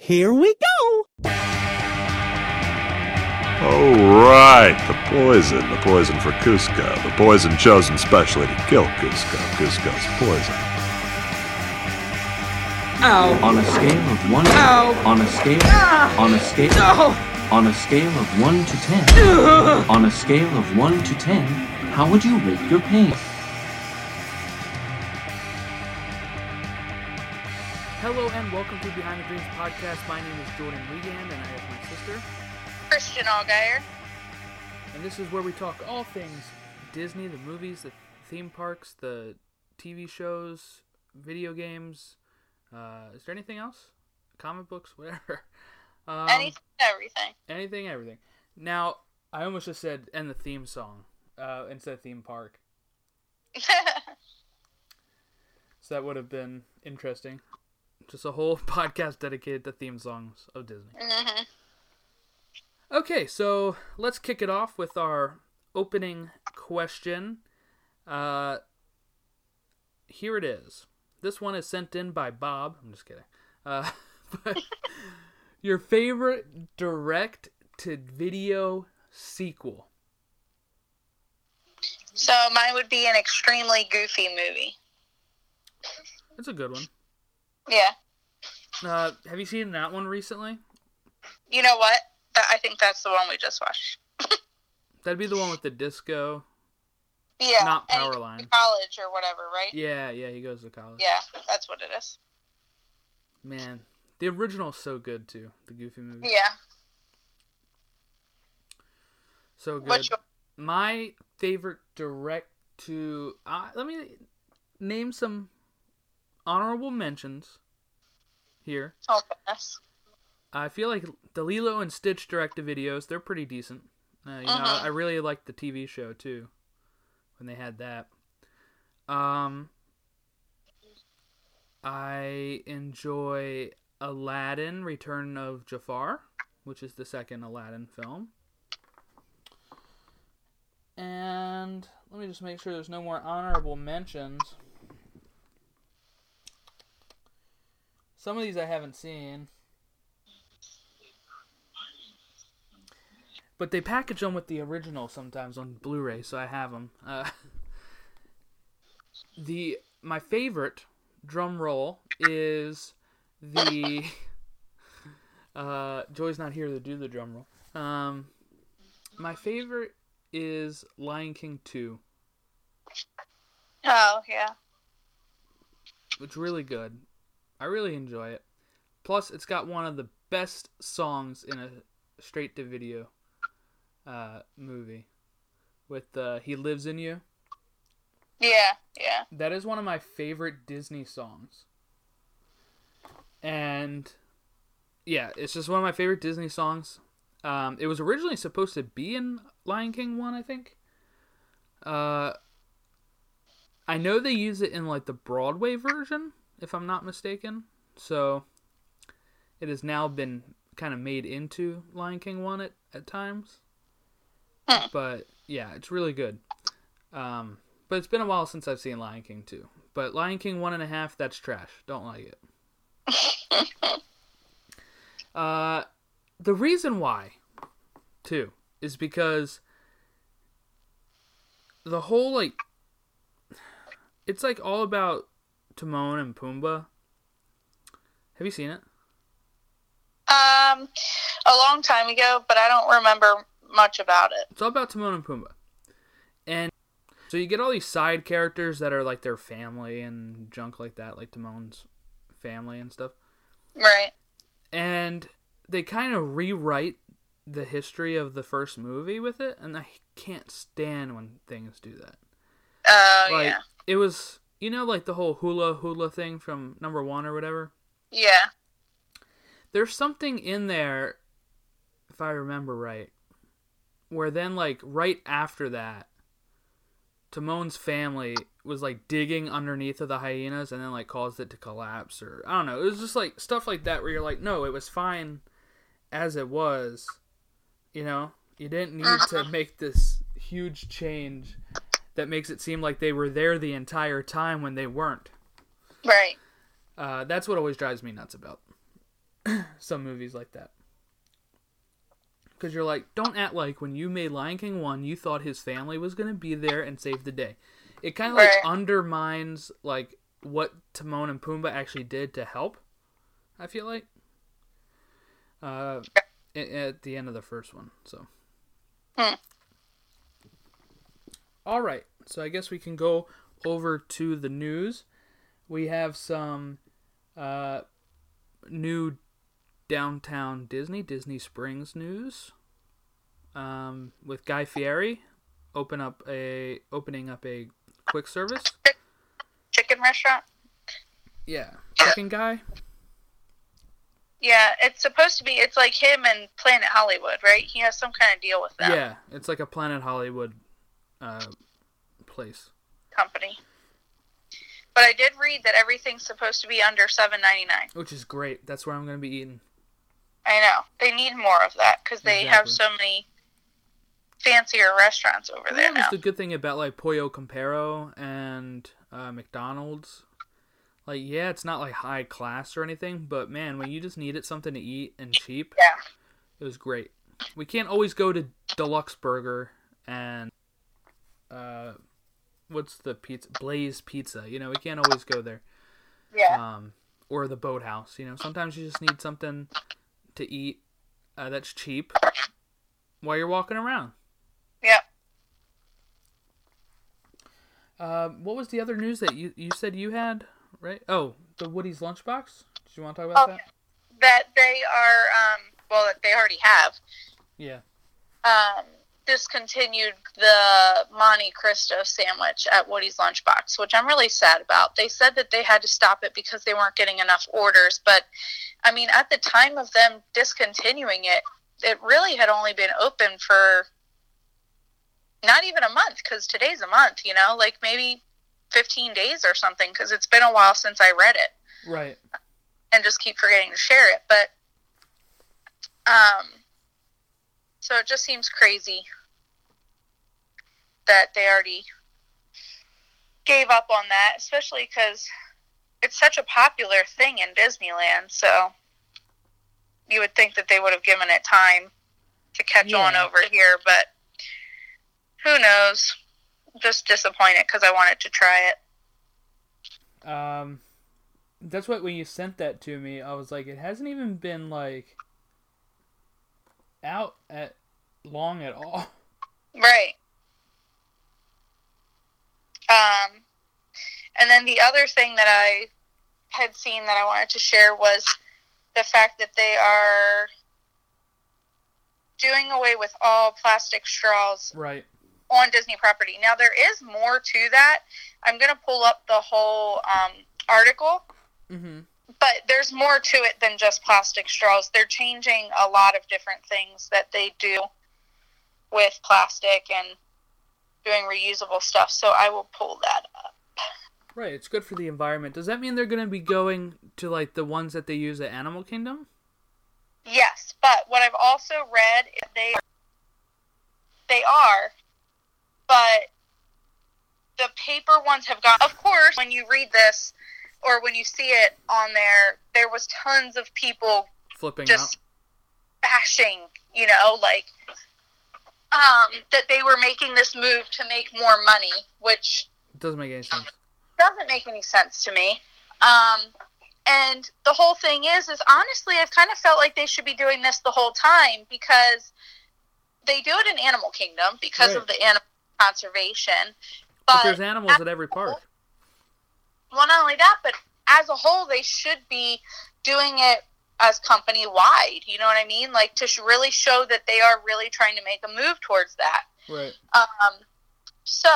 Here we go! Oh, right. The poison. The poison for Kuzco. The poison chosen specially to kill Kuzco. Kuzco's poison. Ow. On a scale of one. Ow. On a scale. Ah. On a scale. No. On a scale of one to ten. on a scale of one to ten, how would you rate your pain? Hello and welcome to Behind the Dreams podcast. My name is Jordan Wiegand and I have my sister. Christian Allgaier. And this is where we talk all things Disney, the movies, the theme parks, the TV shows, video games. Uh, is there anything else? Comic books, whatever. Um, Anything, everything. anything, everything. Now, I almost just said end the theme song uh, instead of theme park. So that would have been interesting. Just a whole podcast dedicated to theme songs of Disney. hmm Okay, so let's kick it off with our opening question. Uh, here it is. This one is sent in by Bob. I'm just kidding. Uh, but your favorite direct to video sequel? So mine would be an extremely goofy movie. That's a good one. Yeah. Uh, have you seen that one recently? You know what? I think that's the one we just watched. That'd be the one with the disco. Yeah. Not Powerline. College or whatever, right? Yeah, yeah, he goes to college. Yeah, that's what it is. Man, the original's so good too. The Goofy movie. Yeah. So good. Your My favorite direct to uh, let me name some honorable mentions here. oh goodness? I feel like the Lilo and Stitch direct to videos, they're pretty decent. Uh, you know, Mhm. I really liked the TV show too when they had that. Um I enjoy Aladdin Return of Jafar, which is the second Aladdin film. And let me just make sure there's no more honorable mentions. Some of these I haven't seen. But they package them with the original sometimes on Blu-ray, so I have them. Uh, the my favorite drum roll is the uh, Joy's not here to do the drum roll. Um, my favorite is Lion King two. Oh yeah. It's really good. I really enjoy it. Plus, it's got one of the best songs in a straight to video uh, movie with uh, "He Lives in You." Yeah. Yeah. That is one of my favorite Disney songs. And yeah, it's just one of my favorite Disney songs. Um, it was originally supposed to be in Lion King 1, I think. Uh, I know they use it in like the Broadway version, if I'm not mistaken. So it has now been kind of made into Lion King 1 at, at times. But yeah, it's really good. Um, but it's been a while since I've seen Lion King 2. But Lion King 1.5, that's trash. Don't like it. uh, the reason why, too, is because the whole, like, it's like all about Timon and Pumbaa. Have you seen it? Um, a long time ago, but I don't remember much about it. It's all about Timon and Pumbaa. And so you get all these side characters that are like their family and junk like that, like Timon's family and stuff. Right. And they kind of rewrite the history of the first movie with it, and I can't stand when things do that. Oh like yeah. it was, you know, like the whole hula hula thing from number one or whatever. Yeah. There's something in there, if I remember right, where then like right after that, Timon's family was like digging underneath of the hyenas and then like caused it to collapse or I don't know. It was just like stuff like that where you're like, no, it was fine as it was. You know, you didn't need to uh-huh. make this huge change that makes it seem like they were there the entire time when they weren't. Right. Uh, that's what always drives me nuts about some movies like that. Because you're like, don't act like when you made Lion King 1, you thought his family was going to be there and save the day. It kind of like Right. undermines like what Timon and Pumbaa actually did to help. I feel like uh, at the end of the first one. So, Hmm. All right. So I guess we can go over to the news. We have some uh, new downtown Disney, Disney Springs news. Um, with Guy Fieri open up a opening up a quick service. Chicken restaurant. Yeah, chicken guy. Yeah, it's supposed to be. It's like him and Planet Hollywood, right? He has some kind of deal with them Yeah, it's like a Planet Hollywood uh, place. company. But I did read that everything's supposed to be under seven ninety nine. which is great. That's where I'm going to be eating. I know they need more of that because they have so many fancier restaurants over there That was the good thing about like Pollo Campero and uh, McDonald's. Like, yeah, it's not like high class or anything, but man, when you just needed something to eat and cheap, Yeah, it was great. We can't always go to D-Luxe Burger and uh, what's the pizza? Blaze Pizza. You know, we can't always go there. yeah, um, or the boathouse. You know, sometimes you just need something to eat uh, that's cheap while you're walking around. yeah. Uh, what was the other news that you you said you had? Right? Oh, the Woody's lunchbox. Did you want to talk about Oh, that? That they are. Um, well, that they already have. Yeah. um, discontinued the Monte Cristo sandwich at Woody's Lunchbox, which I'm really sad about. They said that they had to stop it because they weren't getting enough orders, but I mean, at the time of them discontinuing it, it really had only been open for not even a month because today's a month, you know, like maybe 15 days or something because it's been a while since I read it Right. and just keep forgetting to share it. But um, so it just seems crazy that they already gave up on that, especially because it's such a popular thing in Disneyland. So you would think that they would have given it time to catch on over here, but who knows? Just disappointed because I wanted to try it. Um, that's what when you sent that to me, I was like, it hasn't even been like out at long at all. Right. Um, and then the other thing that I had seen that I wanted to share was the fact that they are doing away with all plastic straws Right. on Disney property. Now there is more to that. I'm going to pull up the whole um, article, Mm-hmm. But there's more to it than just plastic straws. They're changing a lot of different things that they do with plastic and doing reusable stuff. So I will pull that up. Right. It's good for the environment. Does that mean they're going to be going to like the ones that they use at Animal Kingdom? Yes, but what I've also read is they they are, but the paper ones have gone. Of course, when you read this or when you see it on there, there was tons of people Flipping just out. bashing, you know, like um, that they were making this move to make more money, which doesn't make any sense. doesn't make any sense to me. Um, and the whole thing is, is honestly, I've kind of felt like they should be doing this the whole time because they do it in Animal Kingdom because of the animal conservation. But But, there's animals at every park. Well, not only that, but as a whole, they should be doing it as company wide. You know what I mean? Like to sh- really show that they are really trying to make a move towards that. Right. Um, so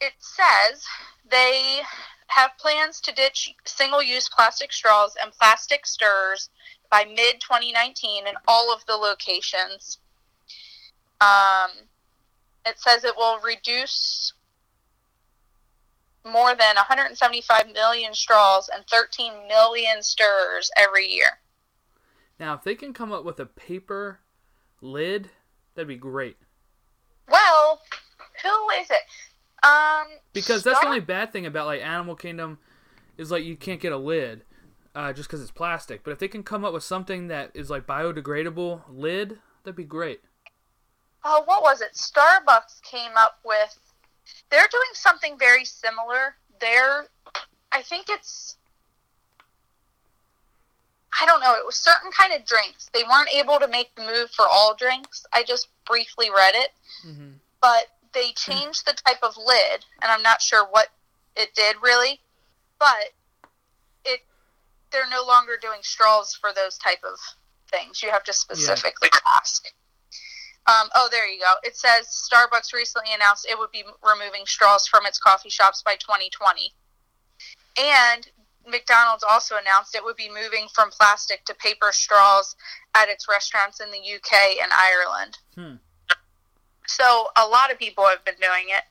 it says they have plans to ditch single use plastic straws and plastic stirrers by mid 2019 in all of the locations. Um, it says it will reduce more than 175 million straws and 13 million stirrers every year. Now, if they can come up with a paper lid, that'd be great. Well, who is it? Um, Because that's the only bad thing about like Animal Kingdom is like you can't get a lid. uh, just because it's plastic. But if they can come up with something that is like biodegradable lid, that'd be great. Oh, what was it? Starbucks came up with. They're doing something very similar. They're, I think it's. I don't know. It was certain kind of drinks. They weren't able to make the move for all drinks. I just briefly read it, Mm-hmm. but they changed the type of lid, and I'm not sure what it did really, but it they're no longer doing straws for those type of things. You have to specifically ask. Um, oh, there you go. It says Starbucks recently announced it would be removing straws from its coffee shops by 2020. And McDonald's also announced it would be moving from plastic to paper straws at its restaurants in the UK and Ireland. Hmm. So a lot of people have been doing it.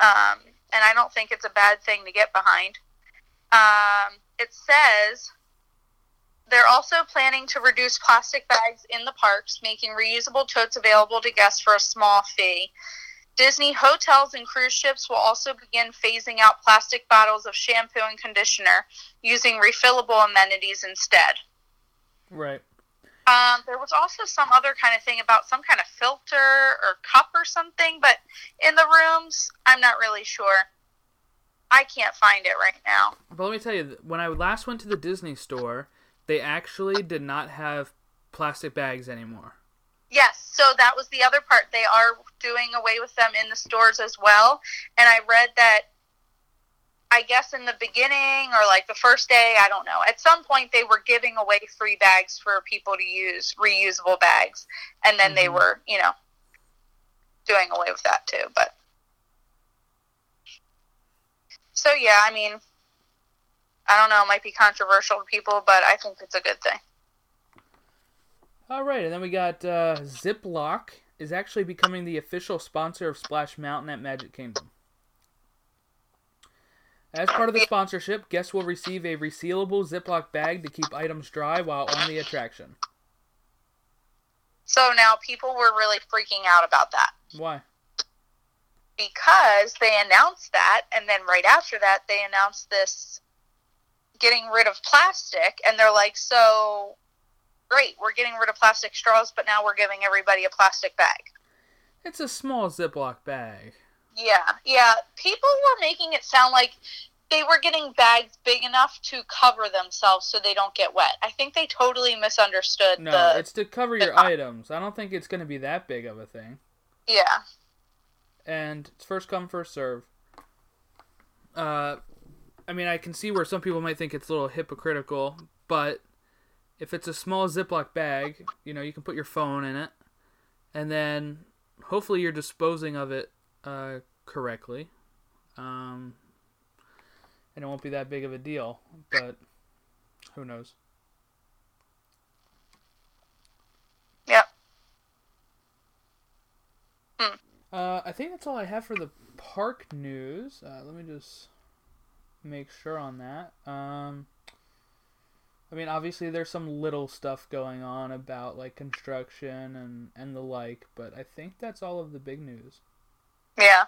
Um, and I don't think it's a bad thing to get behind. Um, it says they're also planning to reduce plastic bags in the parks, making reusable totes available to guests for a small fee. Disney hotels and cruise ships will also begin phasing out plastic bottles of shampoo and conditioner using refillable amenities instead. Right. Um, there was also some other kind of thing about some kind of filter or cup or something, but in the rooms, I'm not really sure. I can't find it right now. But let me tell you, when I last went to the Disney store, they actually did not have plastic bags anymore. Yes, so that was the other part. They are doing away with them in the stores as well. And I read that, I guess in the beginning or like the first day, I don't know. At some point, they were giving away free bags for people to use, reusable bags. And then they Mhm. were, you know, doing away with that too. But so, yeah, I mean, I don't know. It might be controversial to people, but I think it's a good thing. All right, and then we got uh, Ziploc is actually becoming the official sponsor of Splash Mountain at Magic Kingdom. As part of the sponsorship, guests will receive a resealable Ziploc bag to keep items dry while on the attraction. So now people were really freaking out about that. Why? because they announced that and then right after that they announced this getting rid of plastic and they're like so great we're getting rid of plastic straws but now we're giving everybody a plastic bag It's a small Ziploc bag. yeah yeah people were making it sound like they were getting bags big enough to cover themselves so they don't get wet i think they totally misunderstood No, the it's to cover your items. I don't think it's going to be that big of a thing. yeah and it's first come first serve. Uh, I mean, I can see where some people might think it's a little hypocritical, but if it's a small Ziploc bag, you know, you can put your phone in it, and then hopefully you're disposing of it uh, correctly, um, and it won't be that big of a deal. But who knows? yep Uh, I think that's all I have for the park news. Uh, let me just make sure on that. Um, I mean, obviously there's some little stuff going on about like construction and and the like, but I think that's all of the big news. yeah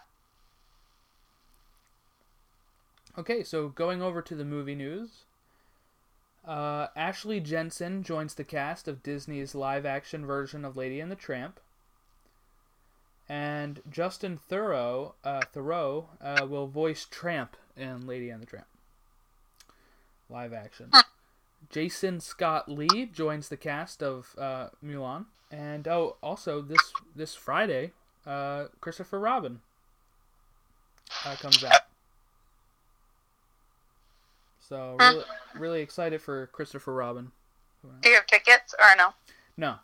Okay, so going over to the movie news. Uh, Ashley Jensen joins the cast of Disney's live action version of Lady and the Tramp. And Justin Theroux, uh, Theroux uh, will voice Tramp in Lady and the Tramp. Live action. Jason Scott Lee joins the cast of uh, Mulan. And oh, also this this Friday, uh, Christopher Robin uh, comes out. So really, really excited for Christopher Robin. do you have tickets or no No,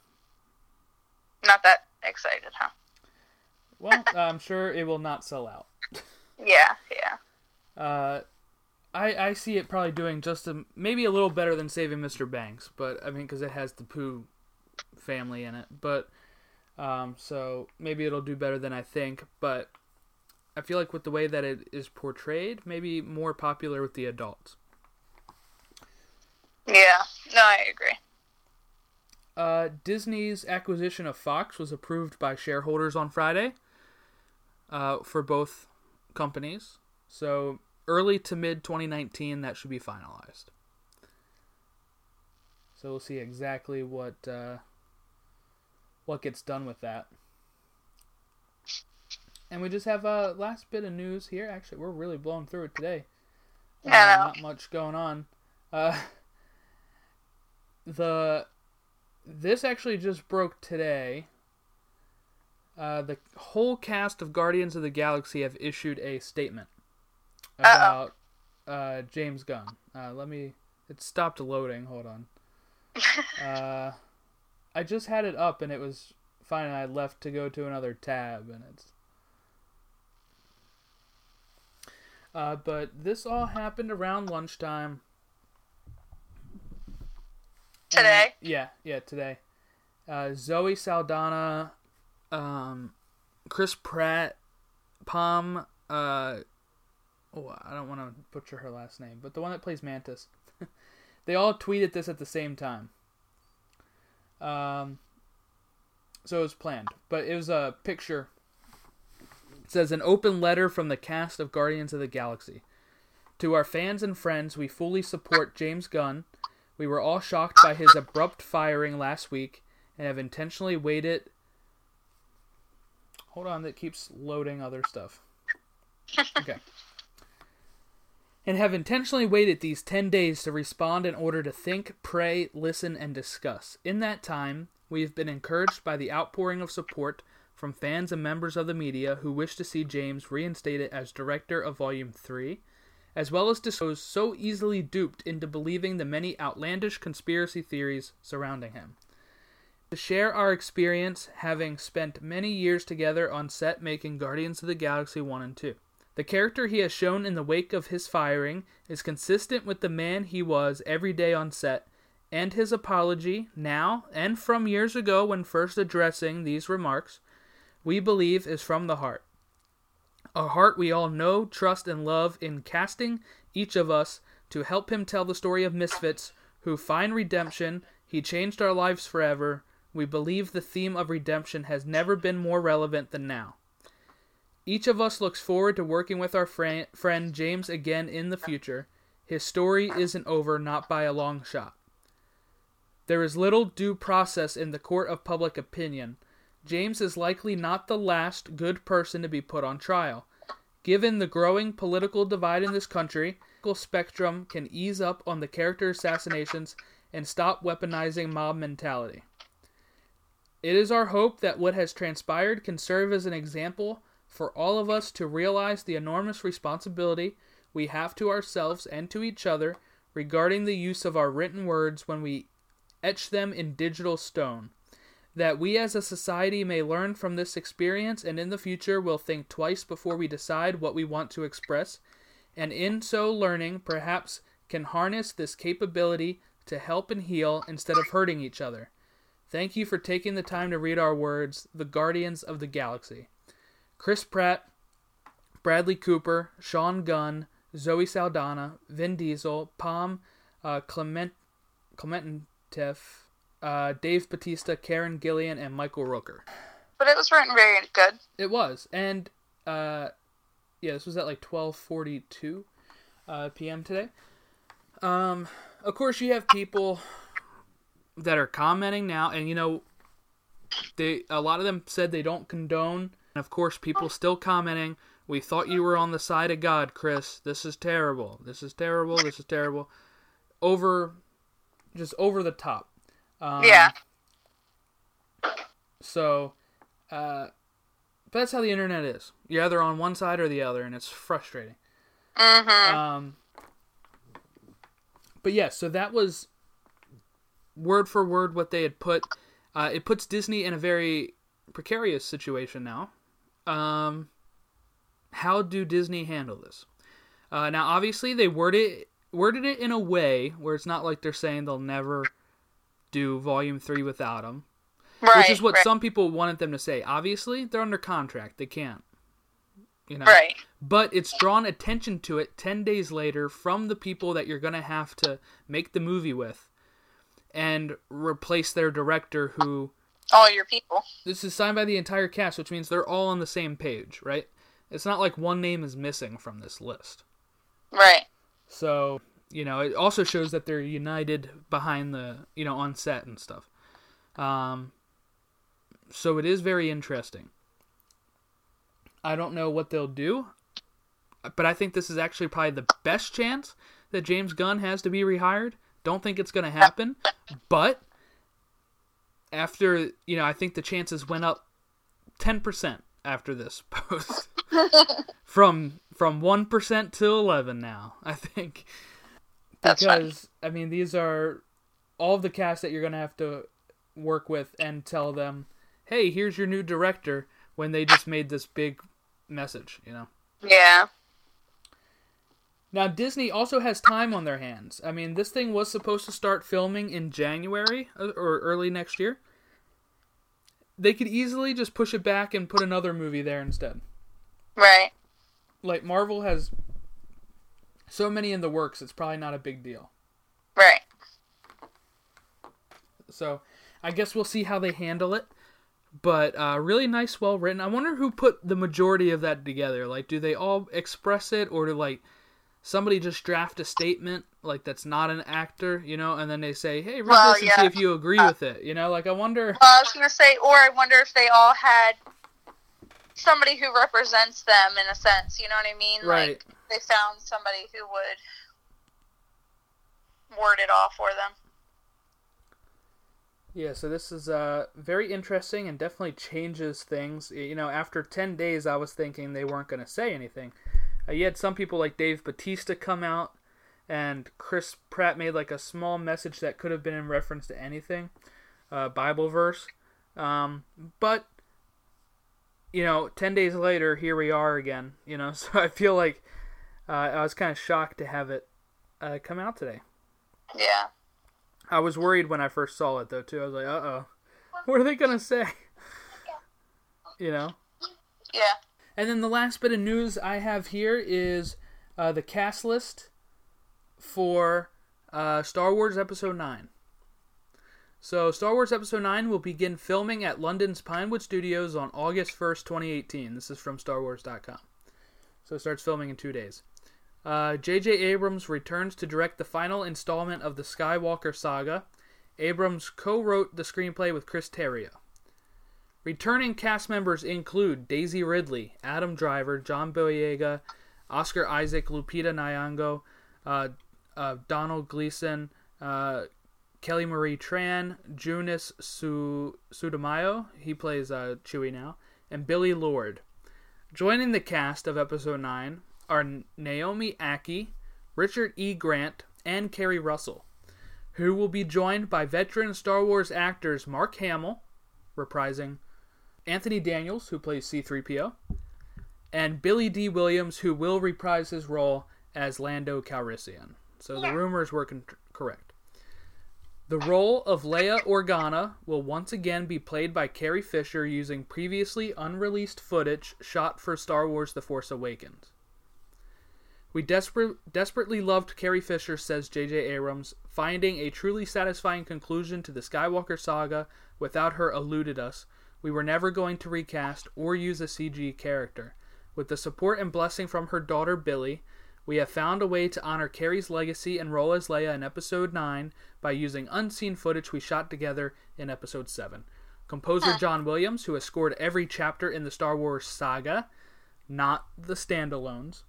not that excited huh well, I'm sure it will not sell out. yeah yeah Uh, I I see it probably doing just a, maybe a little better than Saving Mr. Banks, but I mean because it has the Pooh family in it, but um, so maybe it'll do better than I think. But I feel like with the way that it is portrayed, maybe more popular with the adults. yeah no i agree Uh, Disney's acquisition of Fox was approved by shareholders on Friday uh, for both companies. So early to mid 2019, that should be finalized. So we'll see exactly what uh, what gets done with that. And we just have a last bit of news here. Actually, we're really blowing through it today. Uh, Yeah. not much going on. Uh, the this actually just broke today. Uh, the whole cast of Guardians of the Galaxy have issued a statement about uh, James Gunn. Uh, let me. It stopped loading. Hold on. Uh, I just had it up and it was fine. And I left to go to another tab and it's. Uh, but this all happened around lunchtime. Today? Uh, yeah, yeah, today. Uh, Zoe Saldana, um, Chris Pratt, Pom, uh, oh, I don't want to butcher her last name, but the one that plays Mantis. they all tweeted this at the same time. Um, so it was planned, but it was a picture. It says an open letter from the cast of Guardians of the Galaxy. To our fans and friends, we fully support James Gunn. We were all shocked by his abrupt firing last week and have intentionally waited. Hold on, that keeps loading other stuff. Okay. And have intentionally waited these 10 days to respond in order to think, pray, listen, and discuss. In that time, we have been encouraged by the outpouring of support from fans and members of the media who wish to see James reinstated as director of Volume 3 as well as to those so easily duped into believing the many outlandish conspiracy theories surrounding him. To share our experience having spent many years together on set making Guardians of the Galaxy 1 and 2. The character he has shown in the wake of his firing is consistent with the man he was every day on set, and his apology, now and from years ago when first addressing these remarks, we believe is from the heart a heart we all know, trust, and love in casting each of us to help him tell the story of misfits who find redemption. He changed our lives forever. We believe the theme of redemption has never been more relevant than now. Each of us looks forward to working with our fri- friend James again in the future. His story isn't over, not by a long shot. There is little due process in the court of public opinion. James is likely not the last good person to be put on trial. Given the growing political divide in this country, the political spectrum can ease up on the character assassinations and stop weaponizing mob mentality. It is our hope that what has transpired can serve as an example for all of us to realize the enormous responsibility we have to ourselves and to each other regarding the use of our written words when we etch them in digital stone that we as a society may learn from this experience and in the future will think twice before we decide what we want to express, and in so learning, perhaps can harness this capability to help and heal instead of hurting each other. Thank you for taking the time to read our words, the Guardians of the Galaxy. Chris Pratt, Bradley Cooper, Sean Gunn, Zoe Saldana, Vin Diesel, Pom, uh, Clement, Klementieff, uh, Dave Batista, Karen Gillan, and Michael Rooker. But it was written very good. It was, and uh, yeah, this was at like twelve forty two uh, p.m. today. Um, of course, you have people that are commenting now, and you know, they a lot of them said they don't condone, and of course, people still commenting. We thought you were on the side of God, Chris. This is terrible. This is terrible. This is terrible. Over, just over the top. Um, yeah. So, uh, but that's how the internet is. You're either on one side or the other, and it's frustrating. Mm-hmm. Um, but yeah, so that was word for word what they had put. Uh, it puts Disney in a very precarious situation now. Um, how do Disney handle this? Uh, now, obviously, they worded worded it in a way where it's not like they're saying they'll never do Volume Three without them. right. which is what right, some people wanted them to say. Obviously, they're under contract; they can't. You know. Right. But it's drawn attention to it ten days later from the people that you're gonna have to make the movie with, and replace their director, who All your people. this is signed by the entire cast, which means they're all on the same page, right? It's not like one name is missing from this list. Right. So you know, it also shows that they're united behind the, you know, on set and stuff. Um, so it is very interesting. I don't know what they'll do, but I think this is actually probably the best chance that James Gunn has to be rehired. Don't think it's going to happen, but after, you know, I think the chances went up 10% after this post. from from 1% to 11 now, I think. That's Because I mean, these are all the cast that you're going to have to work with and tell them, "Hey, here's your new director." When they just made this big message, you know. Yeah. Now Disney also has time on their hands. I mean, this thing was supposed to start filming in January uh, or early next year. They could easily just push it back and put another movie there instead. Right. Like Marvel has so many in the works, it's probably not a big deal. Right. So, I guess we'll see how they handle it. But uh, really nice, well written. I wonder who put the majority of that together. Like, do they all express it, or do like somebody just draft a statement like that's not an actor, you know, and then they say, "Hey, read Well, this and see if you agree with it," you know? Like, I wonder. Well, I was gonna say, or I wonder if they all had somebody who represents them in a sense. You know what I mean? Right. Like they found somebody who would word it all for them. Yeah, so this is uh very interesting and definitely changes things. You know, after 10 days I was thinking they weren't going to say anything. Uh, you had some people like Dave Batista come out and Chris Pratt made like a small message that could have been in reference to anything, uh, Bible verse. Um, but you know, 10 days later here we are again, you know. So I feel like uh, I was kind of shocked to have it uh, come out today. Yeah. I was worried when I first saw it though too. I was like, "Uh oh, what are they gonna say?" You know. Yeah. And then the last bit of news I have here is uh, the cast list for uh, Star Wars Episode Nine. So Star Wars Episode Nine will begin filming at London's Pinewood Studios on August first, 2018. This is from StarWars.com. So it starts filming in two days. Uh, J.J. Abrams returns to direct the final installment of the Skywalker saga. Abrams co-wrote the screenplay with Chris Terrio. Returning cast members include Daisy Ridley, Adam Driver, John Boyega, Oscar Isaac, Lupita Nyong'o, uh, uh, Domhnall Gleeson, uh, Kelly Marie Tran, Junis Su- Sudamayo, he plays uh, Chewie now, and Billie Lourd. Joining the cast of Episode 9 are Naomi Ackie, Richard E. Grant, and Keri Russell, who will be joined by veteran Star Wars actors Mark Hamill, reprising Anthony Daniels, who plays C3PO, and Billy Dee Williams, who will reprise his role as Lando Calrissian. So the rumors were con- correct. The role of Leia Organa will once again be played by Carrie Fisher using previously unreleased footage shot for Star Wars The Force Awakens. We desper- desperately loved Carrie Fisher, says J.J. Abrams. Finding a truly satisfying conclusion to the Skywalker saga without her eluded us. We were never going to recast or use a CG character. With the support and blessing from her daughter Billie, we have found a way to honor Carrie's legacy and role as Leia in Episode 9 by using unseen footage we shot together in Episode 7. Composer John Williams, who has scored every chapter in the Star Wars saga, not the standalones,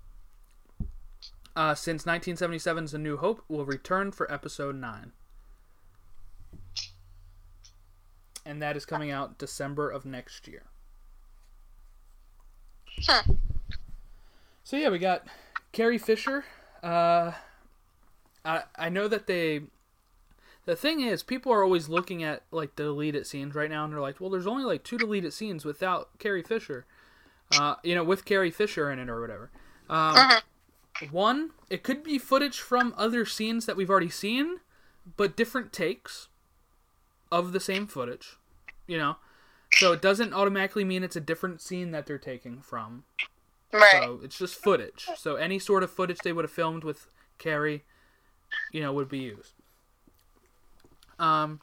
uh, since 1977's A New Hope, will return for Episode 9. And that is coming out December of next year. Hmm. So yeah, we got Carrie Fisher. Uh, I I know that they. The thing is, people are always looking at like the deleted scenes right now, and they're like, "Well, there's only like two deleted scenes without Carrie Fisher." Uh, you know, with Carrie Fisher in it or whatever. Um, One, it could be footage from other scenes that we've already seen, but different takes of the same footage. You know, so it doesn't automatically mean it's a different scene that they're taking from. Right. So it's just footage. So any sort of footage they would have filmed with Carrie, you know, would be used. Um,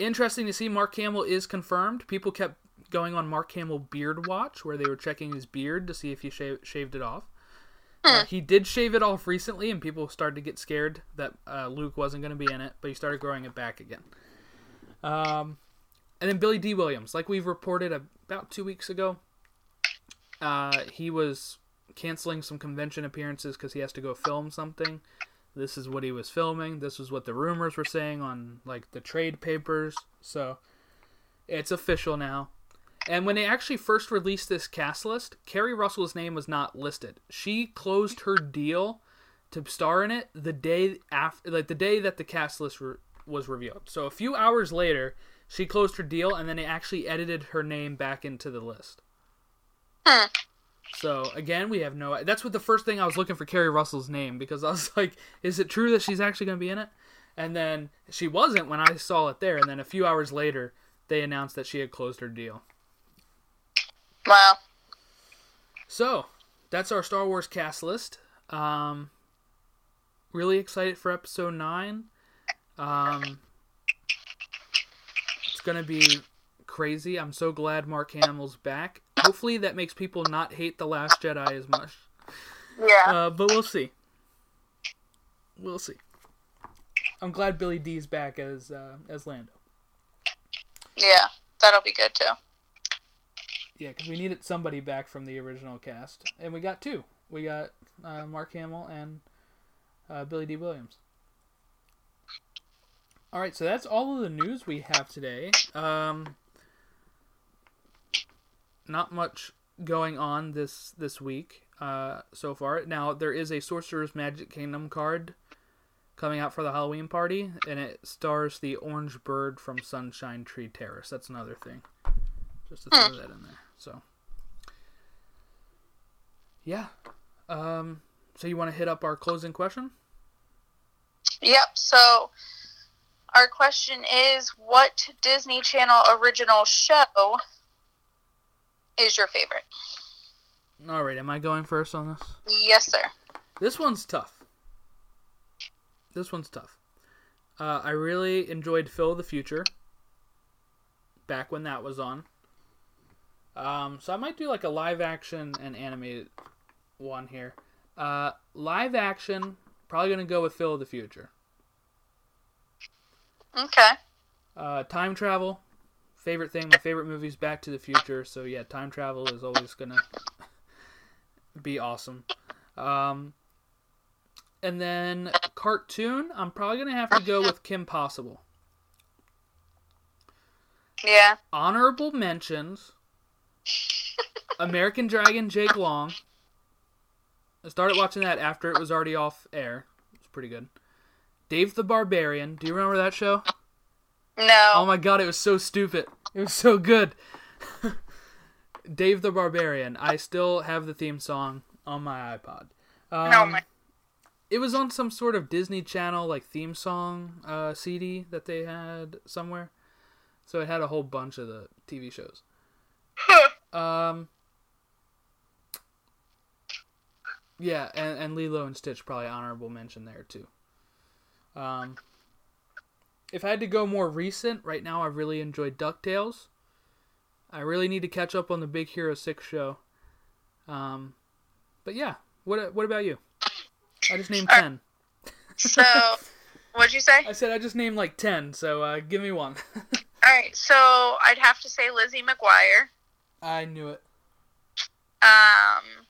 interesting to see Mark Hamill is confirmed. People kept going on Mark Hamill beard watch, where they were checking his beard to see if he sha- shaved it off. Uh, he did shave it off recently, and people started to get scared that uh, Luke wasn't going to be in it, but he started growing it back again. Um, and then Billy Dee Williams, like we've reported about two weeks ago, uh, he was canceling some convention appearances because he has to go film something. This is what he was filming. This was what the rumors were saying on like the trade papers. So it's official now. And when they actually first released this cast list, Keri Russell's name was not listed. She closed her deal to star in it the day after, like the day that the cast list re- was revealed. So a few hours later, she closed her deal, and then they actually edited her name back into the list. Hmm. So again, we have no. That's what the first thing I was looking for Keri Russell's name because I was like, is it true that she's actually going to be in it? And then she wasn't when I saw it there. And then a few hours later, they announced that she had closed her deal. Wow. So that's our Star Wars cast list. Um, really excited for Episode Nine. Um, it's gonna be crazy. I'm so glad Mark Hamill's back. Hopefully, that makes people not hate the Last Jedi as much. Yeah. Uh, but we'll see. We'll see. I'm glad Billy Dee's back as uh, as Lando. yeah. That'll be good too. Yeah, because we needed somebody back from the original cast, and we got two. We got uh, Mark Hamill and uh, Billy Dee Williams. All right, so that's all of the news we have today. Um, not much going on this this week uh, so far. Now there is a Sorcerer's Magic Kingdom card coming out for the Halloween party, and it stars the orange bird from Sunshine Tree Terrace. That's another thing, just to throw that in there. So, yeah. Um, so you want to hit up our closing question? Yep. So our question is what Disney Channel original show is your favorite? All right, am I going first on this? Yes, sir. This one's tough. This one's tough. Uh, I really enjoyed Phil of the Future back when that was on. Um, so I might do like a live action and animated one here. Uh, live action, probably gonna go with Phil of the Future. Okay. Uh, time travel, favorite thing. My favorite movie is Back to the Future. So yeah, time travel is always gonna be awesome. Um, and then cartoon, I'm probably gonna have to go with Kim Possible. Yeah. Honorable mentions: American Dragon, Jake Long. I started watching that after it was already off air. It's pretty good. Dave the Barbarian. Do you remember that show? No. Oh my god, it was so stupid. It was so good. Dave the Barbarian. I still have the theme song on my iPod. Um, no, my. It was on some sort of Disney Channel like theme song uh, CD that they had somewhere. So it had a whole bunch of the TV shows. Um. Yeah, and, and Lilo and Stitch probably honorable mention there too. Um, if I had to go more recent, right now I really enjoyed DuckTales. I really need to catch up on the Big Hero 6 show. Um, but yeah, what what about you? I just named 10. So, what'd you say? I said I just named like 10, so uh, give me one. All right. So I'd have to say Lizzie McGuire. I knew it. Um.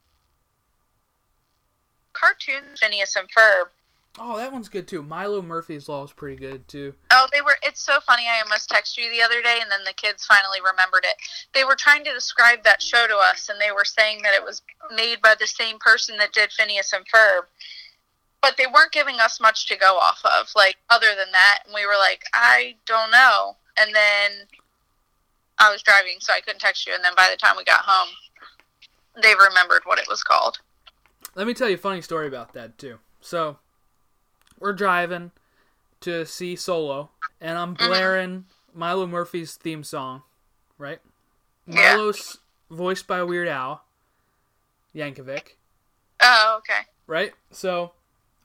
Cartoons, Phineas and Ferb. Oh, that one's good too. Milo Murphy's Law is pretty good too. Oh, they were. It's so funny. I almost texted you the other day, and then the kids finally remembered it. They were trying to describe that show to us, and they were saying that it was made by the same person that did Phineas and Ferb. But they weren't giving us much to go off of, like other than that. And we were like, I don't know. And then I was driving, so I couldn't text you. And then by the time we got home, they remembered what it was called. Let me tell you a funny story about that too. So, we're driving to see Solo, and I'm blaring Milo Murphy's theme song, right? Yeah. Milo's voiced by Weird Al Yankovic, Oh, okay. right? So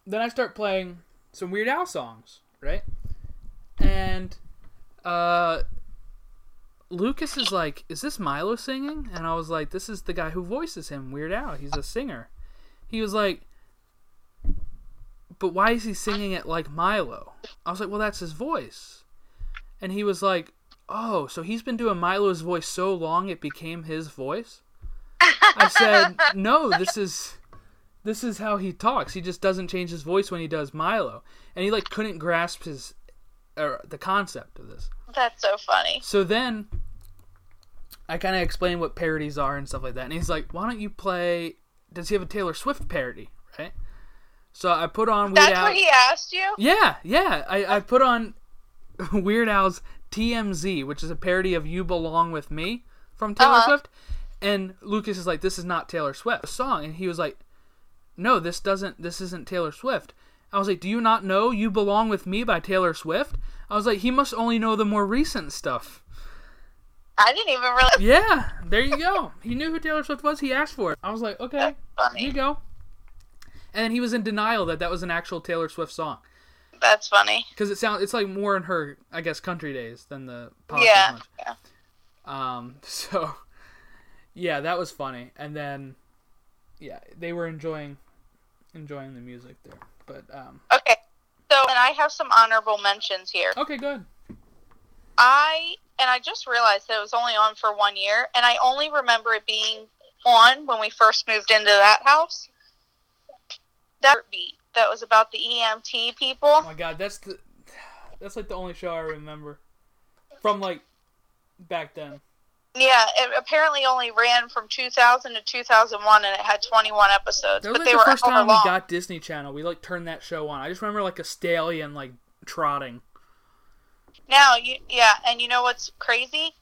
then I start playing some Weird Al songs, right? And uh Lucas is like, "Is this Milo singing?" And I was like, "This is the guy who voices him, Weird Al. He's a singer." he was like, "But why is he singing it like Milo?" I was like, "Well, that's his voice," and he was like, "Oh, so he's been doing Milo's voice so long it became his voice." I said, "No, this is." This is how he talks. He just doesn't change his voice when he does Milo, and he like couldn't grasp his, or the concept of this. That's so funny. So then I kind of explained what parodies are and stuff like that. And he's like, why don't you play. Does he have a Taylor Swift parody? Right? So I put on Weird That's Al. what he asked you? Yeah, yeah. I, I put on Weird Al's TMZ, which is a parody of You Belong With Me from Taylor Uh-huh. Swift. And Lucas is like, this is not Taylor Swift song. And he was like, no, this doesn't, this isn't Taylor Swift. I was like, do you not know You Belong With Me by Taylor Swift? I was like, he must only know the more recent stuff. I didn't even realize. Yeah, there you go. He knew who Taylor Swift was. He asked for it. I was like, okay, here you go. And he was in denial that that was an actual Taylor Swift song That's funny. because it sounds it's like more in her, I guess, country days than the pop Yeah. yeah. Um, so yeah, that was funny. And then yeah, they were enjoying enjoying the music there. But um, Okay. So, and I have some honorable mentions here. okay, good. I and I just realized that it was only on for one year, and I only remember it being on when we first moved into that house. That beat that was about the EMT people. Oh my god, that's the that's like the only show I remember from like back then. Yeah, it apparently only ran from 2000 to 2001, and it had 21 episodes. That was but like they the were first time long. we got Disney Channel. We like turned that show on. I just remember like a stallion like trotting. Now, you yeah, and you know what's crazy?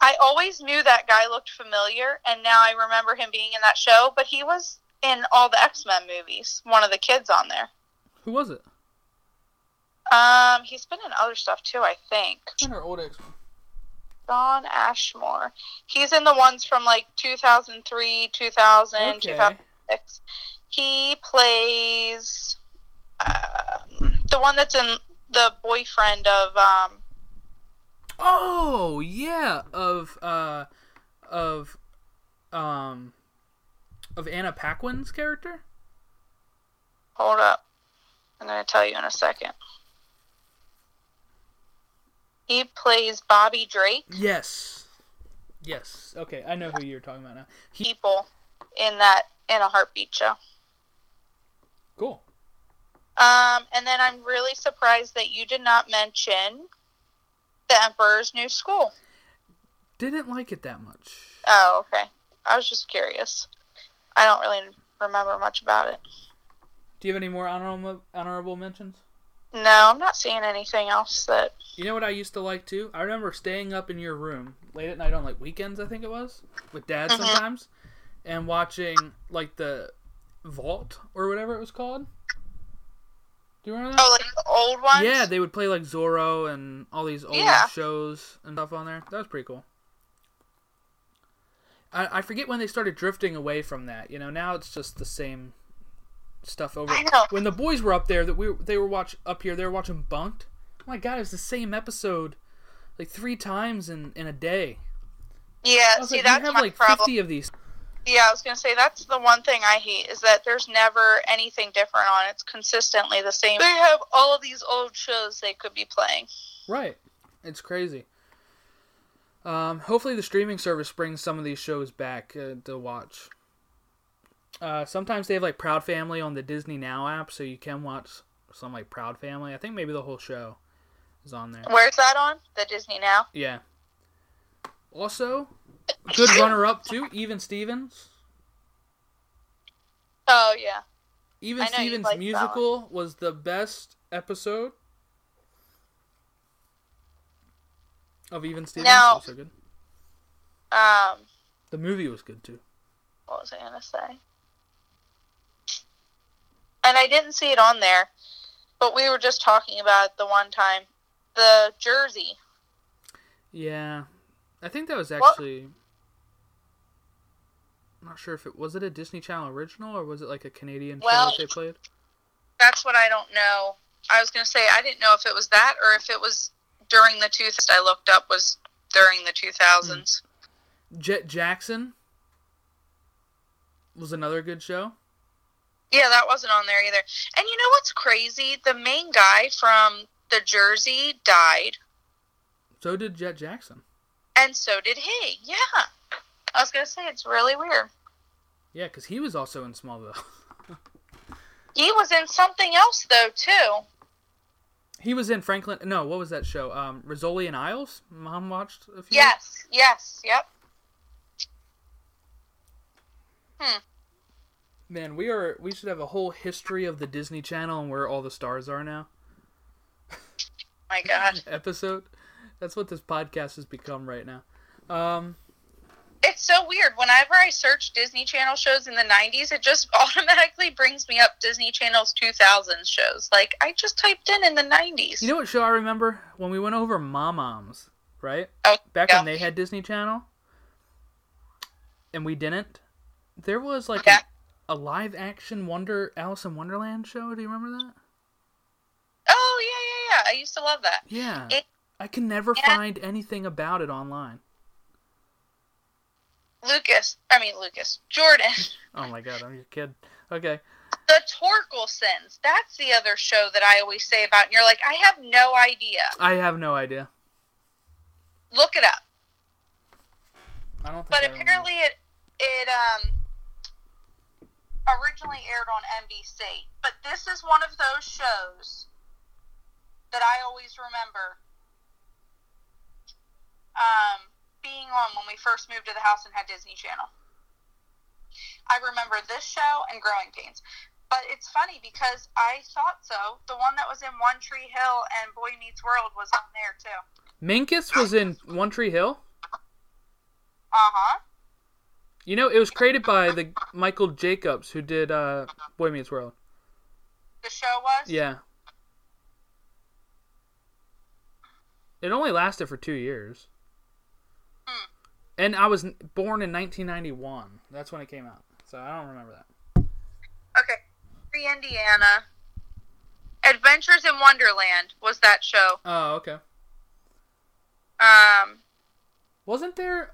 I always knew that guy looked familiar, and now I remember him being in that show. But he was in all the X Men movies. One of the kids on there. Who was it? Um, he's been in other stuff too, I think. In our old X-Men. Shawn Ashmore. He's in the ones from like 2003, 2000, Okay. 2006. He plays um, the one that's in the boyfriend of um. Oh yeah, of uh, of um, of Anna Paquin's character. Hold up, I'm gonna tell you in a second. He plays Bobby Drake. Yes, yes. Okay, I know who you're talking about now. He People in that in a heartbeat show. cool. Um, and then I'm really surprised that you did not mention the Emperor's New School. Didn't like it that much. Oh, okay. I was just curious. I don't really remember much about it. Do you have any more honorable honorable mentions? No, I'm not seeing anything else that. You know what I used to like too? I remember staying up in your room late at night on like weekends, I think it was, with dad Mhm. sometimes, and watching like the Vault or whatever it was called. Do you remember that? Oh, like the old ones. yeah, they would play like Zorro and all these old Yeah. shows and stuff on there. That was pretty cool. I, I forget when they started drifting away from that. You know, now it's just the same stuff over. I know. When the boys were up there, that we they were watch up here, they were watching Bunked. Oh my god, it's the same episode like three times in in a day. Yeah. Was See, like, that's have my like problem. fifty of these. Yeah, I was gonna say that's the one thing I hate is that there's never anything different on. It's consistently the same. They have all of these old shows they could be playing. Right. It's crazy. Um, hopefully the streaming service brings some of these shows back uh, to watch. Uh, sometimes they have like Proud Family on the Disney Now app, so you can watch some like Proud Family. I think maybe the whole show is on there. Where's that on? The Disney Now. Yeah. Also, good runner-up too, Even Stevens. Oh yeah. Even I know you Stevens musical was the best episode of Even Stevens. Now- Also good. Um, The movie was good too. what was I gonna say? And I didn't see it on there, but we were just talking about it the one time. The Jersey. Yeah, I think that was What? actually. I'm not sure if it was it a Disney Channel original or was it like a Canadian Well- show that they played. That's what I don't know. I was gonna say I didn't know if it was that or if it was during the two. I looked up was during the two thousands. Mm. Jet Jackson was another good show. Yeah, that wasn't on there either. And you know what's crazy? The main guy from the Jersey died, So did Jet Jackson. and so did he. Yeah. I was gonna say it's really weird. Yeah, because he was also in Smallville. He was in something else though too. He was in Franklin. No, what was that show? Um, Rizzoli and Isles. Mom watched a few. Yes, yes, yep. Man, we are. We should have a whole history of the Disney Channel and where all the stars are now. My God. Episode. That's what this podcast has become right now. Um, It's so weird. Whenever I search Disney Channel shows in the 90s, it just automatically brings me up Disney Channel's 2000s shows. Like, I just typed in in the 90s. you know what show I remember when we went over Moms, right? oh, Back yeah. when they had Disney Channel, and we didn't. There was like Okay. a, a live action Wonder Alice in Wonderland show. Do you remember that? Oh, yeah, yeah, yeah. I used to love that. Yeah. It- I can never Yeah. find anything about it online. Lucas, I mean, Lucas, Jordan. Oh my god, I'm your kid. Okay. The Torkelsons. That's the other show that I always say about. And you're like, I have no idea. I have no idea. Look it up. I don't think But I remember. apparently, it it um originally aired on NBC. But this is one of those shows that I always remember um, being on when we first moved to the house and had Disney Channel. I remember this show and Growing Pains. But it's funny because I thought so. The one that was in One Tree Hill and Boy Meets World was on there too. Minkus was in One Tree Hill. Uh huh. You know, it was created by the Michael Jacobs who did uh, Boy Meets World. The show was. Yeah. It only lasted for two years. And I was born in 1991. That's when it came out. So I don't remember that. Okay. Free Indiana. Adventures in Wonderland was that show. Oh, okay. Um. Wasn't there?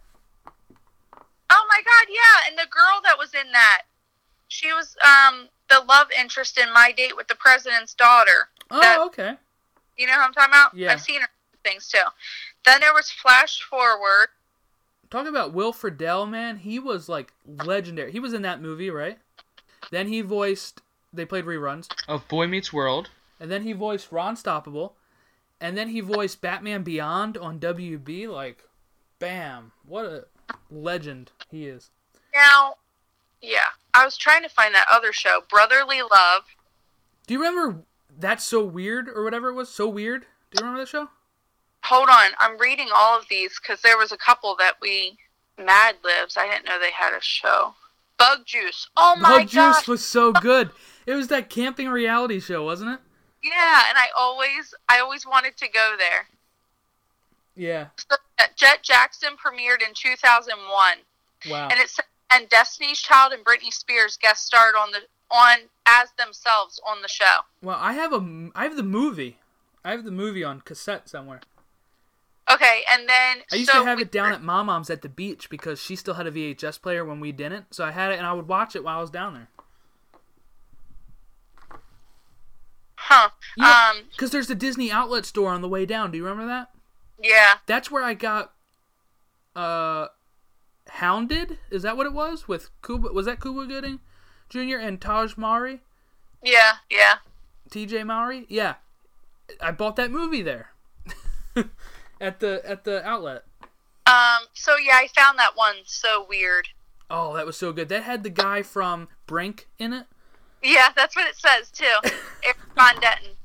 Oh my God! Yeah, and the girl that was in that, she was um the love interest in My Date with the President's Daughter. Oh, That- okay. You know who I'm talking about? Yeah. I've seen her things too. Then there was Flash Forward. Talking about Will Friedle, man, he was like legendary. He was in that movie, right? Then he voiced. They played reruns of Boy Meets World, and then he voiced Ron Stoppable, and then he voiced Batman Beyond on WB. Like, bam! What a legend he is. Now, yeah, I was trying to find that other show, Brotherly Love. Do you remember That's So Weird or whatever it was? So Weird. Do you remember that show? Hold on, I'm reading all of these because there was a couple that we Mad Libs. I didn't know they had a show. Bug Juice. Oh my god. Bug gosh. Juice was so good. It was that camping reality show, wasn't it? Yeah, and I always, I always wanted to go there. Yeah. So, Jet Jackson premiered in 2001, Wow. and it said, and Destiny's Child and Britney Spears guest starred on the on as themselves on the show. Well, I have a I have the movie. I have the movie on cassette somewhere. Okay, and then I used so to have we- it down at my mom's at the beach because she still had a VHS player when we didn't. So I had it and I would watch it while I was down there. Huh? You know- um. Because there's the Disney outlet store on the way down. Do you remember that? Yeah. That's where I got uh Hounded. Is that what it was with Cuba? Was that Cuba Gooding Jr. and Tahj Mowry? Yeah. Yeah. T.J. Mowry? Yeah, I bought that movie there at the at the outlet. Um. So yeah, I found that one so weird. Oh, that was so good. That had the guy from Brink in it. Yeah, that's what it says too. Erik von Detten.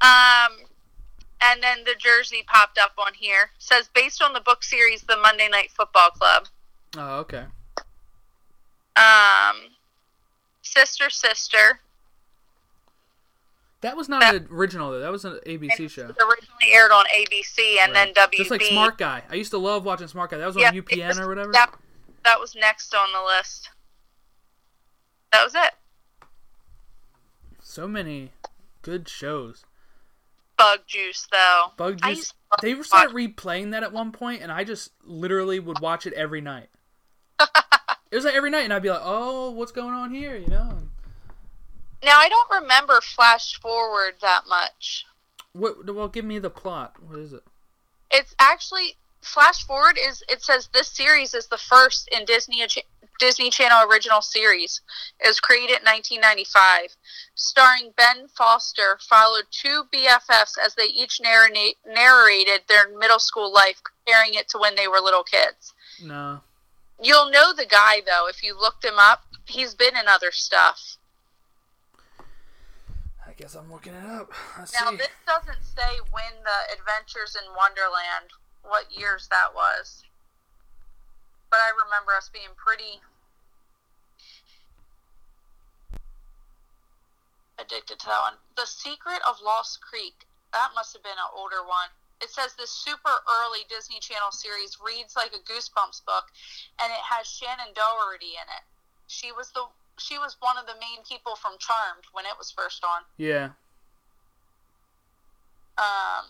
Um, and then the jersey popped up on here. says based on the book series, The Monday Night Football Club. Oh, okay. Um, Sister Sister. That was not an original though. That was an ABC show. It originally aired on ABC and then WB. Just like Smart Guy. I used to love watching Smart Guy. That was on UPN was- or whatever. That, that was next on the list. That was it. So many good shows. Bug Juice, though. Bug Juice. used to love They to started replaying that at one point, and I just literally would watch it every night. It was like every night, and I'd be like, "Oh, what's going on here?" You know. Now I don't remember Flash Forward that much. What? Well, give me the plot. What is it? It's actually Flash Forward is it says this series is the first in Disney uh, Disney Channel original series. It was created in 1995, starring Ben Foster. Followed two BFFs as they each narrate, narrated their middle school life, comparing it to when they were little kids. No. You'll know the guy though if you looked him up. He's been in other stuff. I guess I'm looking it up. Let's Now see. this doesn't say when the Adventures in Wonderland, what years that was. But I remember us being pretty addicted to that one. The Secret of Lost Creek. That must have been an older one. It says this super early Disney Channel series reads like a Goosebumps book, and it has Shannen Doherty in it. She was the she was one of the main people from Charmed when it was first on. yeah. Um,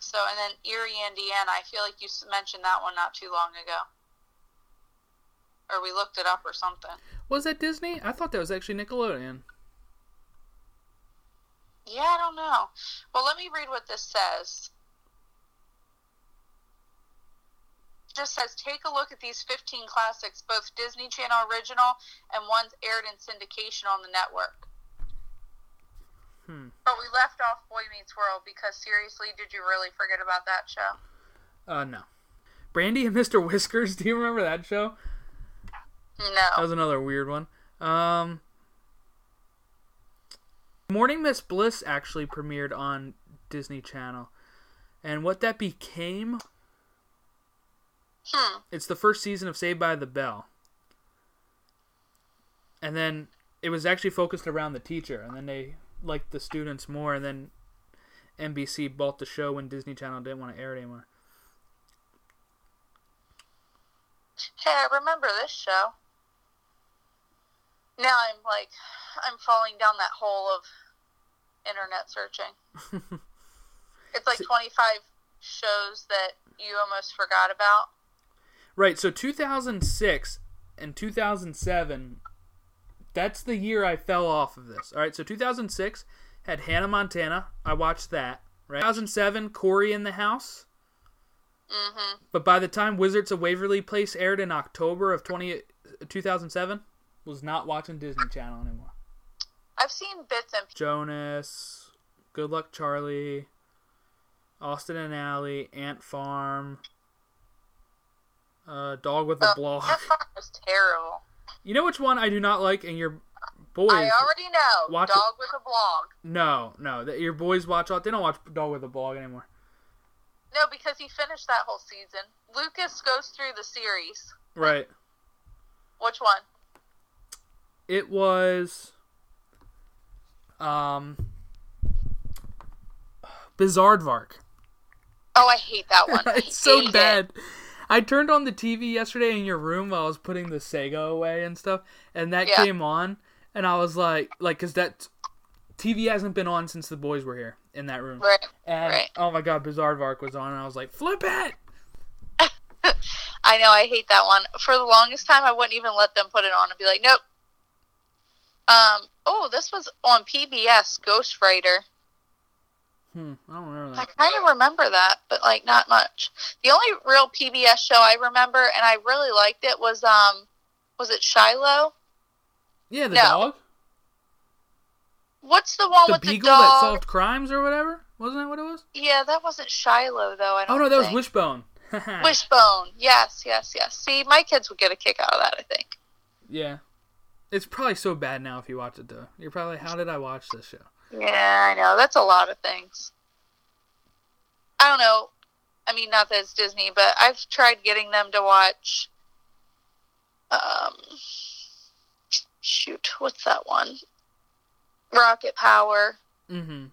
so, and then Eerie, Indiana. I feel like you mentioned that one not too long ago. Or we looked it up or something. Was that Disney? I thought that was actually Nickelodeon. Yeah, I don't know. Well, let me read what this says. It just says take a look at these 15 classics, both Disney Channel original and ones aired in syndication on the network. Hmm. But we left off Boy Meets World because seriously, did you really forget about that show? Uh, no. Brandy and Mr. Whiskers. Do you remember that show? No. That was another weird one. Um, Morning Miss Bliss actually premiered on Disney Channel, and what that became, Hmm. it's the first season of Saved by the Bell, and then it was actually focused around the teacher, and then they liked the students more, and then NBC bought the show when Disney Channel didn't want to air it anymore. Hey, I remember this show. Now I'm like, I'm falling down that hole of internet searching. it's like 25 shows that you almost forgot about. Right, so 2006 and 2007, that's the year I fell off of this. All right, so 2006 had Hannah Montana. I watched that. Right. 2007, Cory in the House. Mm-hmm. But by the time Wizards of Waverly Place aired in October of 20, 2007, was not watching Disney Channel anymore. I've seen bits and Jonas, Good Luck Charlie, Austin and Ally, Ant Farm, uh, Dog with a Oh, Blog. That was terrible. You know which one I do not like, and your boys. I already know. watch Dog with a blog. No, no, that your boys watch. All they don't watch Dog with a Blog anymore. No, because he finished that whole season. Lucas goes through the series. Right. Which one? It was. Um. Bizardvark. Oh, I hate that one. It's so bad. it. I turned on the TV yesterday in your room while I was putting the Sega away and stuff, and that Yeah. came on, and I was like, like, cause that TV hasn't been on since the boys were here in that room, Right. and right. oh my god, Bizardvark was on, and I was like, flip it. I know, I hate that one. For the longest time, I wouldn't even let them put it on and be like, nope. Um. Oh, this was on PBS, Ghostwriter. Hmm, I don't remember I kind of remember that, but like not much. The only real PBS show I remember, and I really liked it, was um, was it Shiloh? Yeah, the No. dog, What's the one the with beagle the dog? that solved crimes or whatever. Wasn't that what it was? Yeah, that wasn't Shiloh though. I don't. Oh no, that was. Wishbone. Wishbone. Yes, yes, yes. See, my kids would get a kick out of that. I think. Yeah. It's probably so bad now if you watch it though. You're probably how did I watch this show? Yeah, I know. That's a lot of things. I don't know. I mean, not that it's Disney, but I've tried getting them to watch. Um, shoot, what's that one? Rocket Power. Mm-hmm.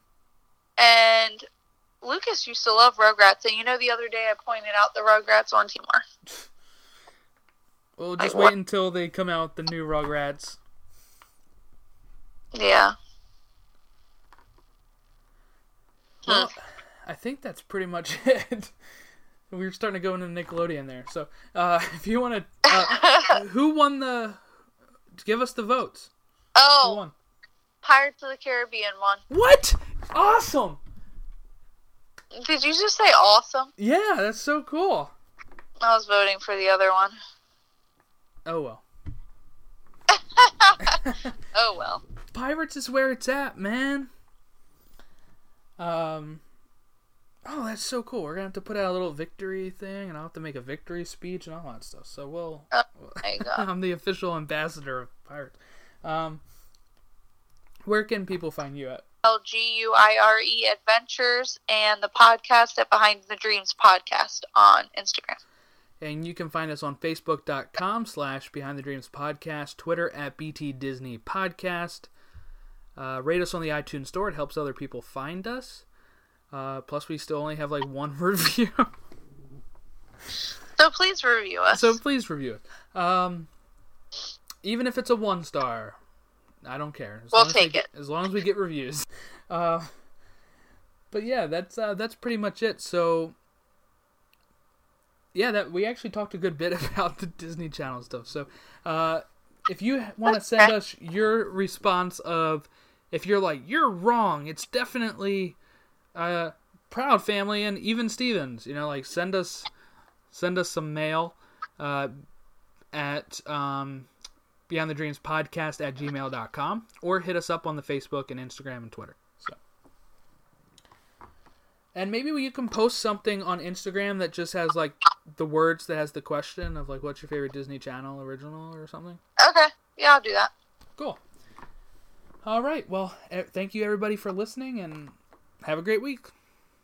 And Lucas used to love Rugrats, and you know, the other day I pointed out the Rugrats on Timor. Well, just wait wa- until they come out the new Rugrats. Yeah. Well, I think that's pretty much it. we were starting to go into Nickelodeon there. So, uh, if you want to Who won the? Give us the votes. Who oh, won? Pirates of the Caribbean won. What? Awesome. Did you just say awesome? Yeah, that's so cool. I was voting for the other one. Oh well. Oh well. Pirates is where it's at, man. Um. Oh, that's so cool. We're gonna have to put out a little victory thing, and I'll have to make a victory speech and all that stuff. So we'll. Oh my god. I'm the official ambassador of Pirates. Um. Where can people find you at? L G U I R E Adventures and the podcast at Behind the Dreams podcast on Instagram. And you can find us on Facebook.com slash Behind the Dreams Podcast, Twitter at BT Disney Podcast. Uh, rate us on the iTunes Store. It helps other people find us. Uh, plus, we still only have like one review. So please review us. so please review it. Um, even if it's a one star, I don't care. As We'll long as we take get- it. As long as we get reviews. Uh, but yeah, that's uh, that's pretty much it. So yeah, that we actually talked a good bit about the Disney Channel stuff. So uh, if you want to send us your response of if you're like you're wrong, it's definitely uh, Proud Family and even Stevens. You know, like send us send us some mail uh, at um, Beyond the Dreams Podcast at gmail.com or hit us up on the Facebook and Instagram and Twitter. So. And maybe you can post something on Instagram that just has like the words that has the question of like what's your favorite Disney Channel original or something. okay. Yeah, I'll do that. Cool. All right. Well, thank you everybody for listening and have a great week.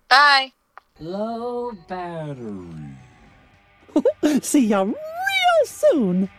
Bye. Low battery. See ya real soon.